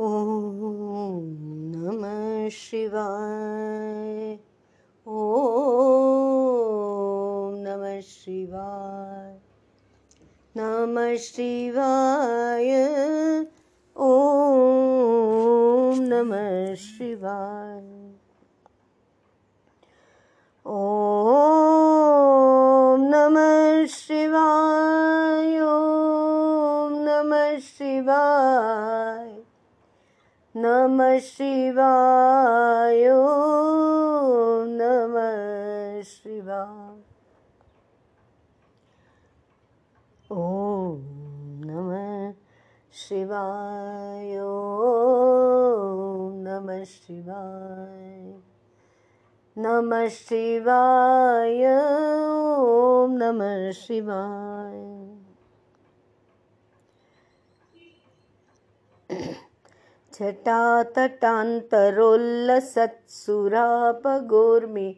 ઓમ નમ શિવાય ઓમ નમ શિવાય નમ શિવાય ઓમ નમ શિવાય ઓમ નમ શિવાય ઓમ નમ શિવાય નમ શિવાય નમ શિવાય ઓમ નમ શિવાય નમ શિવાય નમ શિવાય ઓમ નમ શિવાય जटातटान्तरोल्लसत्सुरापगोर्मि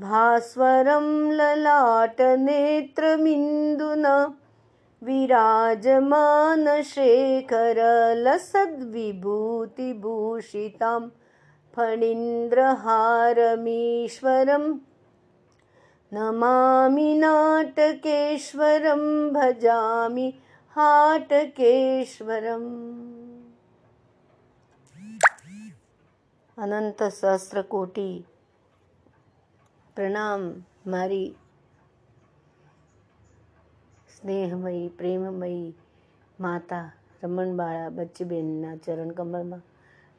भास्वरं ललाटनेत्रमिन्दुना विराजमानशेखरलसद्विभूतिभूषितां फणीन्द्रहारमीश्वरं नमामि नाटकेश्वरं भजामि हाटकेश्वरम् અનંત સહસ્ત્ર કોટી પ્રણામ મારી સ્નેહમયી, પ્રેમમયી માતા રમણબાળા બચ્ચીબેનના ચરણ કમળમાં,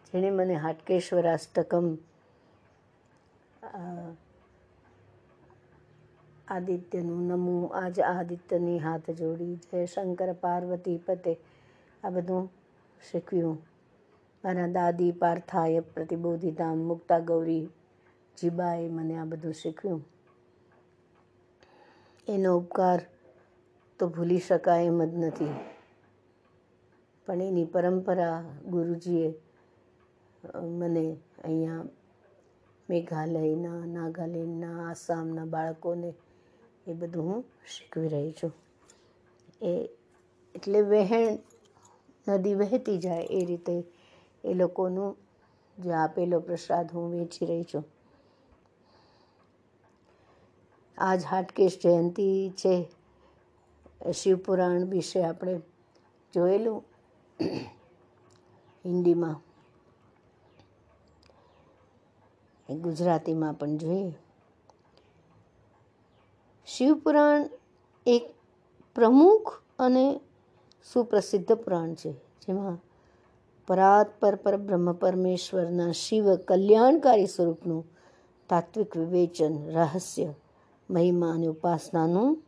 જેણે મને હાટકેશ્વર અષ્ટકમ આદિત્યનું નમું, આજ આદિત્યની હાથ જોડી. જય શંકર પાર્વતી પતે. આ બધું શીખવ્યું દાદી પાર્થાય પ્રતિબોધિધામ મુક્તા ગૌરી જીબાએ મને આ બધું શીખ્યું. એનો ઉપકાર તો ભૂલી શકાય એમ જ નથી. પણ એની પરંપરા ગુરુજીએ મને અહીંયા મેઘાલયના, નાગાલેન્ડના, આસામના બાળકોને એ બધું હું શીખવી રહી છું. એ એટલે વહેણ નદી વહેતી જાય એ રીતે એ લોકોનું જે આપેલો પ્રસાદ હું વેચી રહી છું. આજ હાટકેશ જયંતિ છે. શિવપુરાણ વિશે આપણે જોયેલું હિન્દીમાં. ગુજરાતીમાં પણ જોઈએ. શિવપુરાણ એક પ્રમુખ અને સુપ્રસિદ્ધ પુરાણ છે. જેમાં પરાત પર બ્રહ્મ પરમેશ્વરના શિવ કલ્યાણકારી સ્વરૂપનું તાત્વિક વિવેચન, રહસ્ય, મહિમા અને ઉપાસનાનું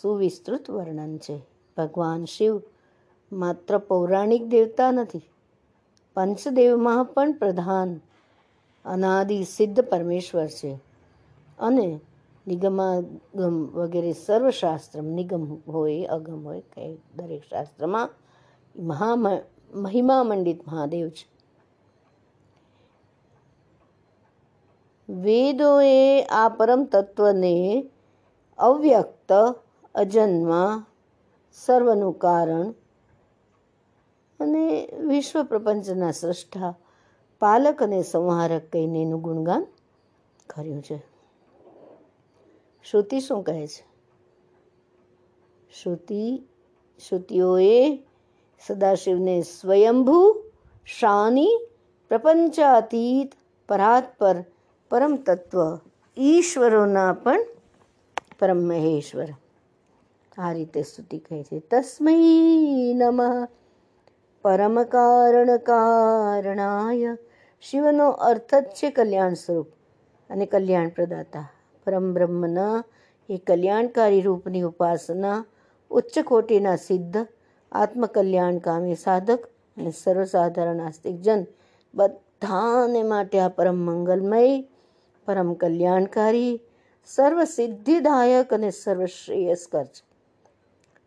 સુવિસ્તૃત વર્ણન છે. ભગવાન શિવ માત્ર પૌરાણિક દેવતા નથી, પંચદેવમાં પણ પ્રધાન અનાદિ સિદ્ધ પરમેશ્વર છે અને નિગમાગમ વગેરે સર્વશાસ્ત્ર નિગમ હોય, અગમ હોય, કંઈ દરેક શાસ્ત્રમાં મહા મહિમા મંડિત મહાદેવ છે. વેદોએ આ પરમ તત્વને અવ્યક્ત અજન્મા, સર્વનું કારણ અને વિશ્વ પ્રપંચના સૃષ્ટા પાલક અને સંહારક કહીને એનું ગુણગાન કર્યું છે. શ્રુતિ શું કહે છે? શ્રુતિ, શ્રુતિઓએ સદાશિવને સ્વયંભૂ શાની પ્રપંચાતીત પરાત્પર પરમ તત્વ ઈશ્વરોના પણ પરમ મહેશ્વર આ રીતે સ્તુતિ કહે છે તસ્મૈ નમઃ પરમ કારણ કારણાય શિવનો અર્થ જ છે કલ્યાણ સ્વરૂપ અને કલ્યાણ પ્રદાતા. પરમ બ્રહ્મના એ કલ્યાણકારી રૂપની ઉપાસના ઉચ્ચ કોટીના સિદ્ધ આત્મકલ્યાણકામી સાધક અને સર્વસાધારણ આસ્તિકજન બધાને માટે આ પરમ મંગલમય, પરમ કલ્યાણકારી સર્વ સિદ્ધિદાયક અને સર્વશ્રેયસ્કર છે.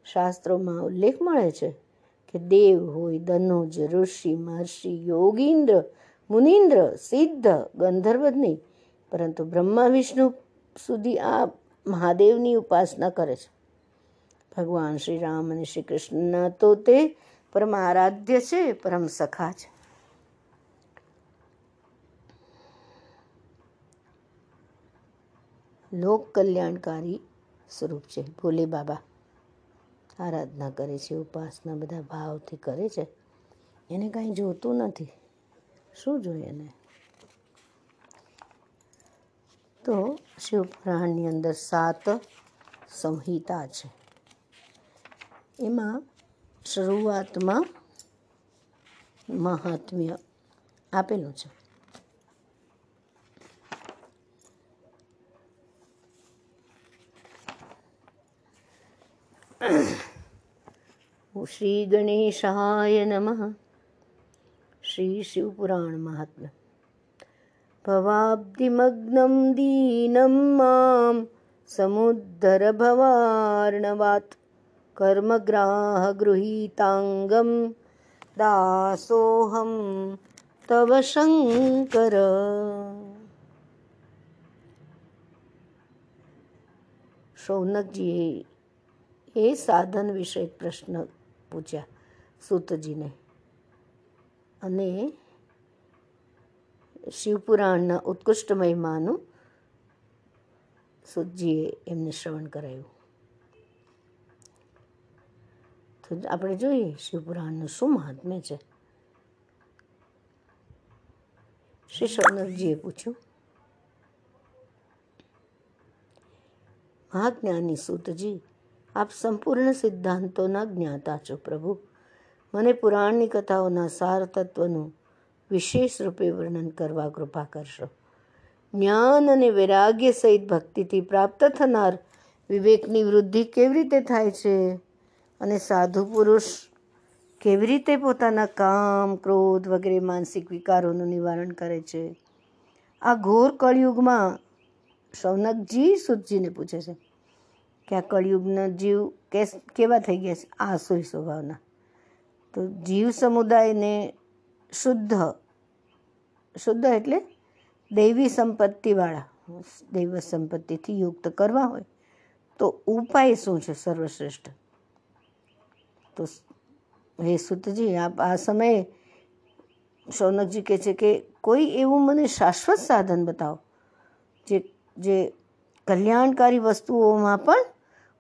શાસ્ત્રોમાં ઉલ્લેખ મળે છે કે દેવ હોય દનુજ ઋષિ, મહર્ષિ, યોગીન્દ્ર, મુનિન્દ્ર, સિદ્ધ ગંધર્વ નહીં પરંતુ બ્રહ્મા, વિષ્ણુ સુધી આ મહાદેવની ઉપાસના કરે છે. ભગવાન શ્રી રામ અને શ્રી કૃષ્ણ તો તે પરમ આરાધ્ય છે, પરમ સખા છે. લોક કલ્યાણકારી સ્વરૂપ છે. ભોલે બાબા આરાધના કરે છે, ઉપાસના બધા ભાવથી કરે છે. એને કાંઈ જોતું નથી. શું જોઈએ એને? તો શિવપુરાણની અંદર સાત સંહિતા છે. એમાં શરૂઆતમાં મહાત્મ્ય આપેલું છે. શ્રી ગણેશાય નમઃ. શ્રી શિવપુરાણ મહાત્મ્ય. ભવાબ્ધિમગ્નમ દીનમ મામ. સમુદ્ધર ભવાર્ણવાત. કર્મગ્રાહ ગૃહીતાંગમ દાસોહમ તવ શંકર શૌનકજીએ એ સાધન વિશે પ્રશ્ન પૂછ્યા સૂતજીને અને શિવપુરાણના ઉત્કૃષ્ટ મહિમાનું સુતજીએ એમને શ્રવણ કરાયું. તો આપણે જોઈએ શિવપુરાણનું શું મહાત્મ્ય છે. શ્રી શૌનકજીએ પૂછ્યું, મહાજ્ઞાની સૂતજી, આપ સંપૂર્ણ સિદ્ધાંતોના જ્ઞાતા છો પ્રભુ. મને પુરાણની કથાઓના સાર તત્વનું વિશેષ રૂપે વર્ણન કરવા કૃપા કરશો. જ્ઞાન અને વૈરાગ્ય સહિત ભક્તિથી પ્રાપ્ત થનાર વિવેકની વૃદ્ધિ કેવી રીતે થાય છે? અને સાધુ પુરુષ કેવી રીતે પોતાના કામ, ક્રોધ વગેરે માનસિક વિકારોનું નિવારણ કરે છે? આ ઘોર કળિયુગમાં શૌનકજી સુતજીને પૂછે છે કે આ કળિયુગના જીવ કેવા થઈ ગયા છે? આસુરી સ્વભાવના. તો જીવ સમુદાયને શુદ્ધ શુદ્ધ એટલે દૈવી સંપત્તિવાળા, દૈવ સંપત્તિથી યુક્ત કરવા હોય, તો ઉપાય શું છે સર્વશ્રેષ્ઠ? તો હે સુતજી, આપ આ સમયે શૌનકજી કહે છે કે કોઈ એવું મને શાશ્વત સાધન બતાવો, જે જે કલ્યાણકારી વસ્તુઓમાં પણ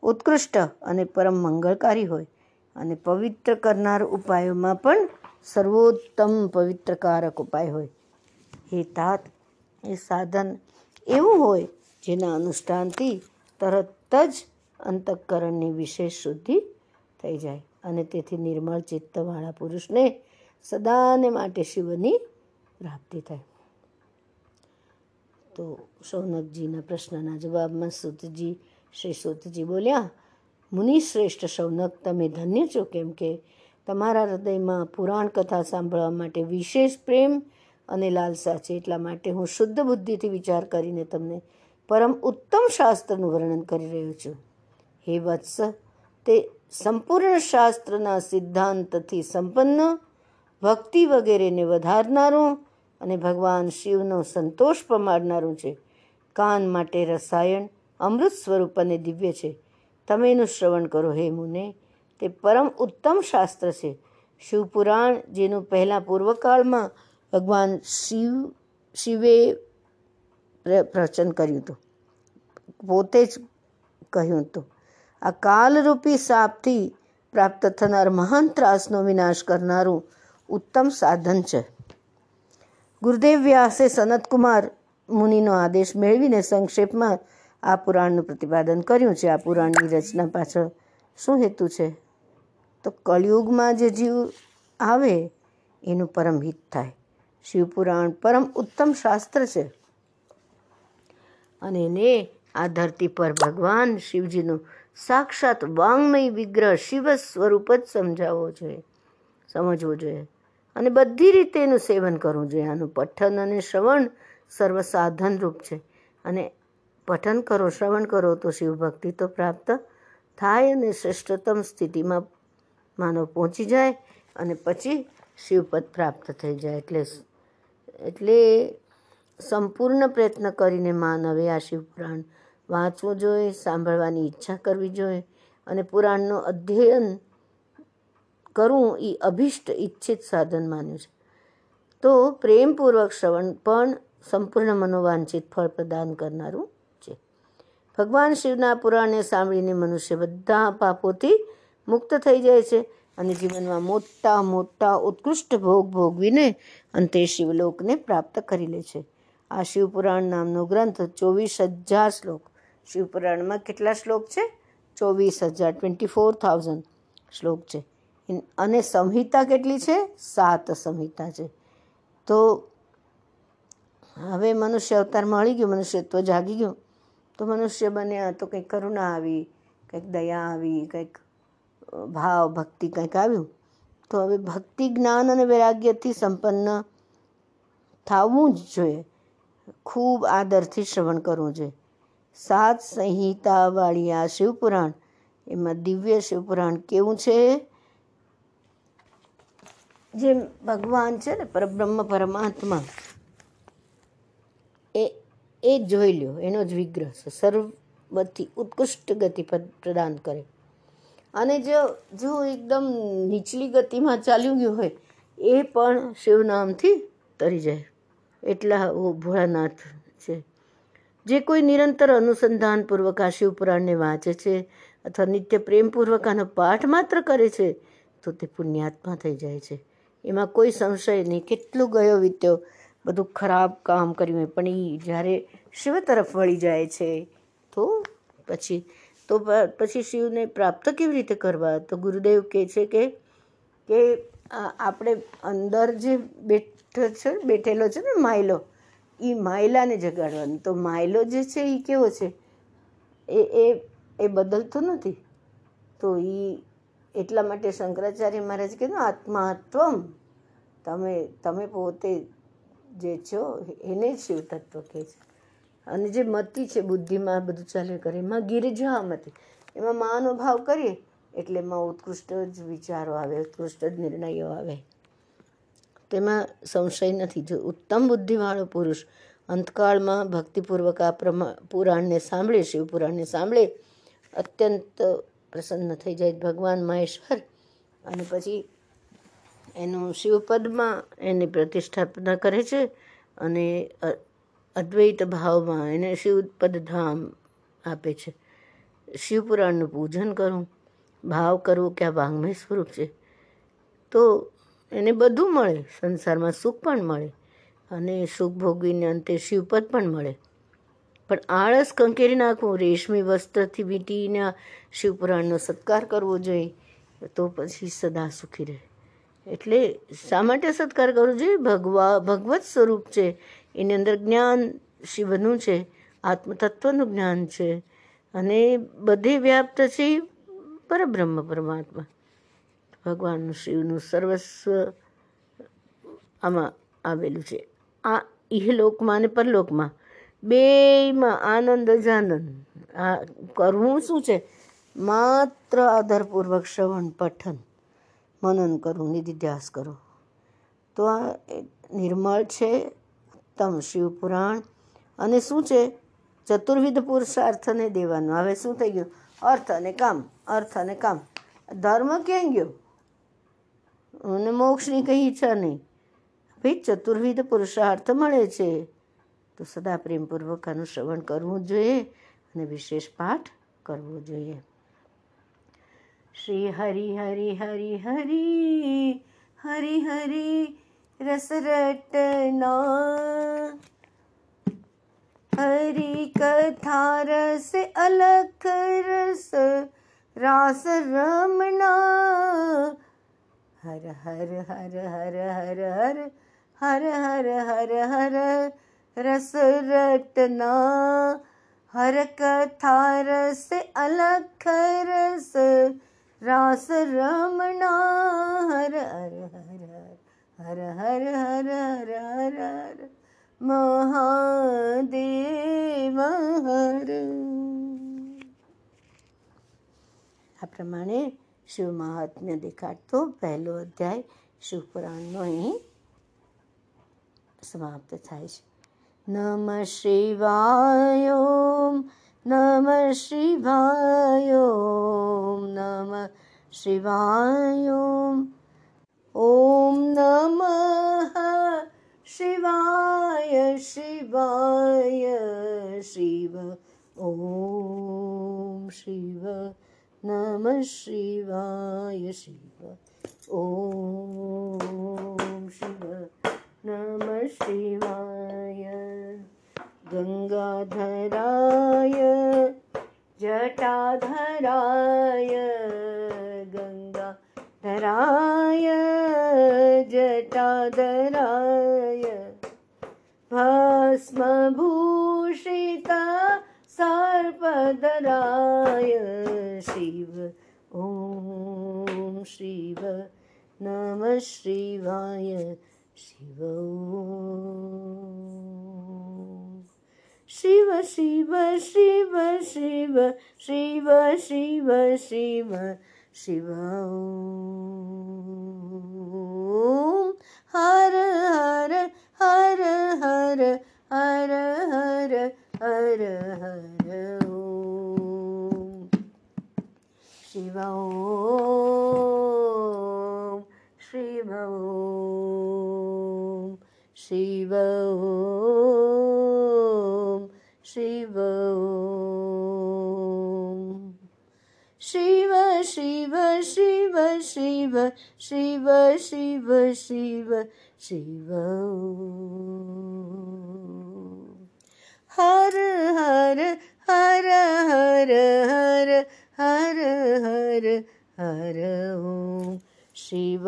ઉત્કૃષ્ટ અને પરમ મંગળકારી હોય અને પવિત્ર કરનાર ઉપાયોમાં પણ સર્વોત્તમ પવિત્રકારક ઉપાય હોય. હે તાત, એ સાધન એવું હોય જેના અનુષ્ઠાનથી તરત જ અંતઃકરણની વિશેષ શુદ્ધિ થઈ જાય. અને તેથી નિર્મળ ચિત્તવાળા પુરુષને સદાને માટે શિવની પ્રાપ્તિ થાય. તો શૌનકજીના પ્રશ્નના જવાબમાં સુતજી, શ્રી સુતજી બોલ્યા, મુનિ શ્રેષ્ઠ શૌનક તમે ધન્ય છો કેમ કે તમારા હૃદયમાં પુરાણ કથા સાંભળવા માટે વિશેષ પ્રેમ અને લાલસા છે. એટલા માટે હું શુદ્ધ બુદ્ધિથી વિચાર કરીને તમને પરમ ઉત્તમ શાસ્ત્રનું વર્ણન કરી રહ્યો છું. હે વત્સ, તે સંપૂર્ણ શાસ્ત્રના સિદ્ધાંતથી સંપન્ન, ભક્તિ વગેરેને વધારનારું અને ભગવાન શિવનો સંતોષ પમાડનારું છે. કાન માટે રસાયણ, અમૃત સ્વરૂપ અને દિવ્ય છે. તમે એનું શ્રવણ કરો, હે મુને. તે પરમ ઉત્તમ શાસ્ત્ર છે. શિવપુરાણ, જેનું પહેલાં પૂર્વકાળમાં ભગવાન શિવ, શિવે પ્રવચન કર્યું હતું. પોતે જ કહ્યું હતું. આ કાલરૂપી સાપથી પ્રાપ્ત થનાર મહાન ત્રાસનો વિનાશ કરનારું ઉત્તમ સાધન છે. ગુરુદેવ વ્યાસે સનતકુમાર મુનિનો આદેશ મેળવીને સંક્ષેપમાં આ પુરાણનું પ્રતિપાદન કર્યું છે. આ પુરાણની રચના પાછળ શું હેતુ છે? તો કળિયુગમાં જે જીવ આવે એનું પરમ હિત થાય. શિવપુરાણ પરમ ઉત્તમ શાસ્ત્ર છે. અને એને આ ધરતી પર ભગવાન શિવજીનું સાક્ષાત વાંગમય વિગ્રહ શિવ સ્વરૂપ જ સમજાવવો જોઈએ, સમજવું જોઈએ અને બધી રીતે એનું સેવન કરવું જોઈએ. આનું પઠન અને શ્રવણ સર્વસાધન રૂપ છે. અને પઠન કરો, શ્રવણ કરો તો શિવભક્તિ તો પ્રાપ્ત થાય અને શ્રેષ્ઠતમ સ્થિતિમાં માનવ પહોંચી જાય અને પછી શિવપદ પ્રાપ્ત થઈ જાય. એટલે એટલે સંપૂર્ણ પ્રયત્ન કરીને માનવે આ શિવપુરાણ વાંચવું જોઈએ, સાંભળવાની ઈચ્છા કરવી જોઈએ અને પુરાણનું અધ્યયન કરવું એ અભિષ્ટ ઈચ્છિત સાધન માન્યું છે. તો પ્રેમપૂર્વક શ્રવણ પણ સંપૂર્ણ મનોવાંછિત ફળ પ્રદાન કરનારું છે. ભગવાન શિવના પુરાણને સાંભળીને મનુષ્ય બધા પાપોથી મુક્ત થઈ જાય છે અને જીવનમાં મોટા મોટા ઉત્કૃષ્ટ ભોગ ભોગવીને અંતે શિવલોકને પ્રાપ્ત કરી લે છે. આ શિવપુરાણ નામનો ગ્રંથ ચોવીસ હજાર શ્લોક શિવપુરાણમાં કેટલા શ્લોક છે? ચોવીસ હજાર ટ્વેન્ટી ફોર થાઉઝન્ડ શ્લોક છે. અને સંહિતા કેટલી છે? સાત સંહિતા છે. તો હવે મનુષ્ય અવતાર મળી ગયું, મનુષ્યત્વ જાગી ગયું. તો મનુષ્ય બન્યા તો કંઈક કરુણા આવી, કંઈક દયા આવી, કંઈક ભાવ, ભક્તિ કંઈક આવ્યું. તો હવે ભક્તિ, જ્ઞાન અને વૈરાગ્યથી સંપન્ન થવું જ જોઈએ. ખૂબ આદરથી શ્રવણ કરવું જોઈએ. સાત સંહિતાવાળી આ શિવપુરાણ. એમાં દિવ્ય શિવપુરાણ કેવું છે? જે ભગવાન છે ને પરબ્રહ્મ પરમાત્મા, એ એ જોઈ લ્યો, એનો જ વિગ્રહ છે. સર્વથી ઉત્કૃષ્ટ ગતિ પ્રદાન કરે. અને જો જો એકદમ નીચલી ગતિમાં ચાલ્યું ગયું હોય, એ પણ શિવનામથી તરી જાય. એટલા ભોળાનાથ છે. જે કોઈ નિરંતર અનુસંધાનપૂર્વક આ શિવપુરાણને વાંચે છે અથવા નિત્ય પ્રેમપૂર્વક આનો પાઠ માત્ર કરે છે, તો તે પુણ્યાત્મા થઈ જાય છે. એમાં કોઈ સંશય નહીં. કેટલું ગયો વીત્યો, બધું ખરાબ કામ કર્યું પણ એ જ્યારે શિવ તરફ વળી જાય છે, તો પછી તો પછી શિવને પ્રાપ્ત કેવી રીતે કરવા? તો ગુરુદેવ કહે છે કે કે આપણે અંદર જે બેઠો છે, બેઠેલો છે ને માયલો એ માયલાને જગાડવાનું. તો માયલો જે છે એ કેવો છે? એ એ એ બદલતો નથી? તો એ એટલા માટે શંકરાચાર્ય મહારાજ કીધું આત્માત્વમ. તમે તમે પોતે જે છો એને જ શિવ કહે છે. અને જે મતિ છે બુદ્ધિમાં બધું ચાલે કરે, એમાં ગિરિજા મતિ એમાં માનો ભાવ કરીએ, એટલે એમાં ઉત્કૃષ્ટ જ વિચારો આવે, ઉત્કૃષ્ટ જ નિર્ણયો આવે. તેમાં સંશય નથી. જો ઉત્તમ બુદ્ધિવાળો પુરુષ અંતકાળમાં ભક્તિપૂર્વક આ પ્રમા, પુરાણને સાંભળે, શિવપુરાણને સાંભળે, અત્યંત પ્રસન્ન થઈ જાય ભગવાન મહેશ્વર. અને પછી એનું શિવપદમાં એની પ્રતિષ્ઠાપના કરે છે અને અદ્વૈત ભાવમાં એને શિવપદ ધામ આપે છે. શિવપુરાણનું પૂજન કરવું ભાવ કરવું કે આ વાંગ્મય સ્વરૂપ છે. તો એને બધું મળે, સંસારમાં સુખ પણ મળે અને સુખ ભોગવીને અંતે શિવપદ પણ મળે. પણ આળસ કંકેરી નાખવું, રેશમી વસ્ત્રથી વીંટીને શિવપુરાણનો સત્કાર કરવો જોઈએ, તો પછી સદા સુખી રહે. એટલે શા માટે સત્કાર કરવો જોઈએ? ભગવા, ભગવત સ્વરૂપ છે, એની અંદર જ્ઞાન શિવનું છે, આત્મતત્વનું જ્ઞાન છે અને બધે વ્યાપ્ત છે પરબ્રહ્મ પરમાત્મા. ભગવાનનું શિવનું સર્વસ્વ આમાં આવેલું છે. આ ઇહલોકમાં અને પરલોકમાં બેમાં આનંદ જ આનંદ. આ કરવું શું છે? માત્ર આધારપૂર્વક શ્રવણ, પઠન, મનન કરવું નિધિધ્યાસ કરો. તો આ નિર્મળ છે ઉત્તમ શિવપુરાણ અને શું છે? ચતુર્વિધ પુરુષાર્થને દેવાનું. હવે શું થઈ ગયું? અર્થ અને કામ, અર્થ અને કામ. ધર્મ ક્યાં ગયો? અને મોક્ષની કંઈ ઈચ્છા નહીં. ભાઈ ચતુર્વિધ પુરુષાર્થ મળે છે. તો સદા પ્રેમપૂર્વક આનું શ્રવણ કરવું જોઈએ અને વિશેષ પાઠ કરવો જોઈએ. શ્રી હરિ હરિ હરિ હરિ હરિ હરિ રસ રટના હરિ કથા રસ અલખ રસ, રાસ રમણા. હર હર હર હર હર હર હર હર હર હર રસ રટના હર કથા રસ અલખ રસ રાસ રમણા હર હર હર હર હર હર હર હર હર મહાદેવ હર આ પ્રમાણે શિવ મહાત્મ્ય દેખાડતો પહેલો અધ્યાય શિવપુરાણનો અહીં સમાપ્ત થાય છે નમ શિવાય નમ શિવાય નમ શિવાય ઓમ નમ શિવાય શિવાય શિવ ઓમ શિવ નમ શિવાય શિવ ઓમ શિવ નમ શિવાય ગંગાધરાય જટાધરાય ગંગાધરાય જટાધરાય ભસ્મભૂ वदराय शिव ॐ शिव नमः शिवाय शिव शिव शिव शिव शिव शिव शिव शिव शिव हर हर हर हर हर हर हर हर ಶಿವ ಓಂ ಶಿವ ಓಂ ಶಿವ ಓಂ ಶಿವ ಓಂ ಶಿವ ಶಿವ ಶಿವ ಶಿವ ಶಿವ ಶಿವ ಶಿವ ಶಿವ ಹರ ಹರ ಹರ ಹರ ಹರ हर हर हर ॐ शिव